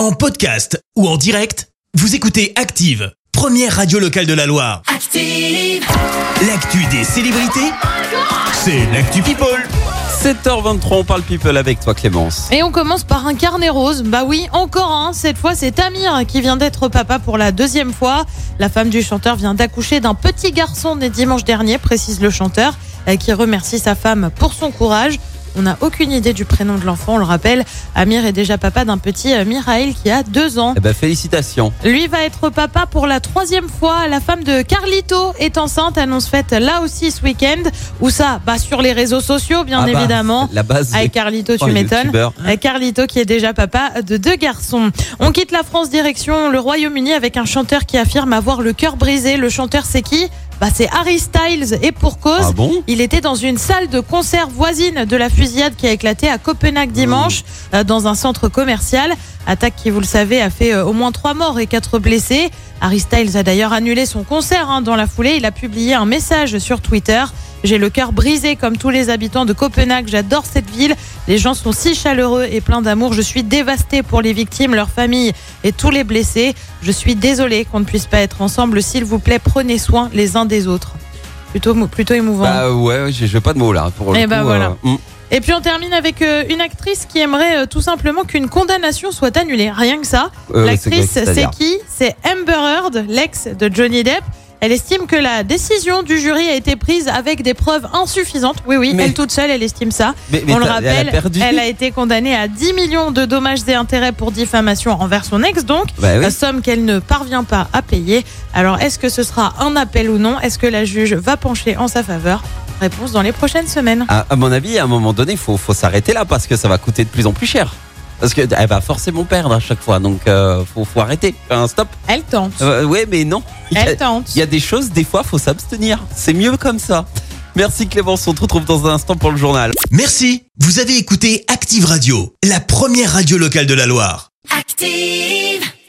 En podcast ou en direct, vous écoutez Active, première radio locale de la Loire. Active. L'actu des célébrités, c'est l'actu People. 7h23, on parle people avec toi Clémence. Et on commence par un carnet rose. Bah oui, encore un. Cette fois, c'est Amir qui vient d'être papa pour la deuxième fois. La femme du chanteur vient d'accoucher d'un petit garçon né dimanche dernier, précise le chanteur, euh, qui remercie sa femme pour son courage. On n'a aucune idée du prénom de l'enfant, on le rappelle. Amir est déjà papa d'un petit euh, Mirail qui a deux ans. Eh ben félicitations. Lui va être papa pour la troisième fois. La femme de Carlito est enceinte, annonce faite là aussi ce week-end. Où ça Bah sur les réseaux sociaux, bien Ah bah, évidemment. La base. Avec Carlito, tu Oh, m'étonnes. Euh, Carlito qui est déjà papa de deux garçons. On quitte la France direction le Royaume-Uni avec un chanteur qui affirme avoir le cœur brisé. Le chanteur c'est qui? Bah, c'est Harry Styles et pour cause. Ah bon Il était dans une salle de concert voisine de la fusillade qui a éclaté à Copenhague dimanche euh, dans un centre commercial. Attaque qui, vous le savez, a fait euh, au moins trois morts et quatre blessés. Harry Styles a d'ailleurs annulé son concert hein, dans la foulée. Il a publié un message sur Twitter. J'ai le cœur brisé comme tous les habitants de Copenhague. J'adore cette ville. Les gens sont si chaleureux et pleins d'amour. Je suis dévasté pour les victimes, leurs familles et tous les blessés. Je suis désolé qu'on ne puisse pas être ensemble. S'il vous plaît, prenez soin les uns des autres. Plutôt, plutôt émouvant. Bah ouais, j'ai j'ai pas de mots là. Pour le Eh coup, bah, voilà. euh, hmm. Et puis on termine avec euh, une actrice qui aimerait euh, tout simplement qu'une condamnation soit annulée. Rien que ça. Euh, L'actrice, c'est qui? C'est Amber Heard, l'ex de Johnny Depp. Elle estime que la décision du jury a été prise avec des preuves insuffisantes. Oui, oui, Mais- elle toute seule, elle estime ça. Mais, mais On le rappelle, elle a perdu. elle a été condamnée à 10 millions de dommages et intérêts pour diffamation envers son ex, donc, Bah oui. la somme qu'elle ne parvient pas à payer. Alors, est-ce que ce sera un appel ou non? Est-ce que la juge va pencher en sa faveur? Réponse dans les prochaines semaines. À, à mon avis, à un moment donné, faut faut s'arrêter là parce que ça va coûter de plus en plus cher. Parce que elle va forcément perdre à chaque fois, donc euh, faut faut arrêter. Enfin, stop. Elle tente. Euh, ouais, mais non. Il y a- Elle tente. Il y a des choses, des fois, faut s'abstenir. C'est mieux comme ça. Merci Clémence, on te retrouve dans un instant pour le journal. Merci, vous avez écouté Active Radio, la première radio locale de la Loire. Active.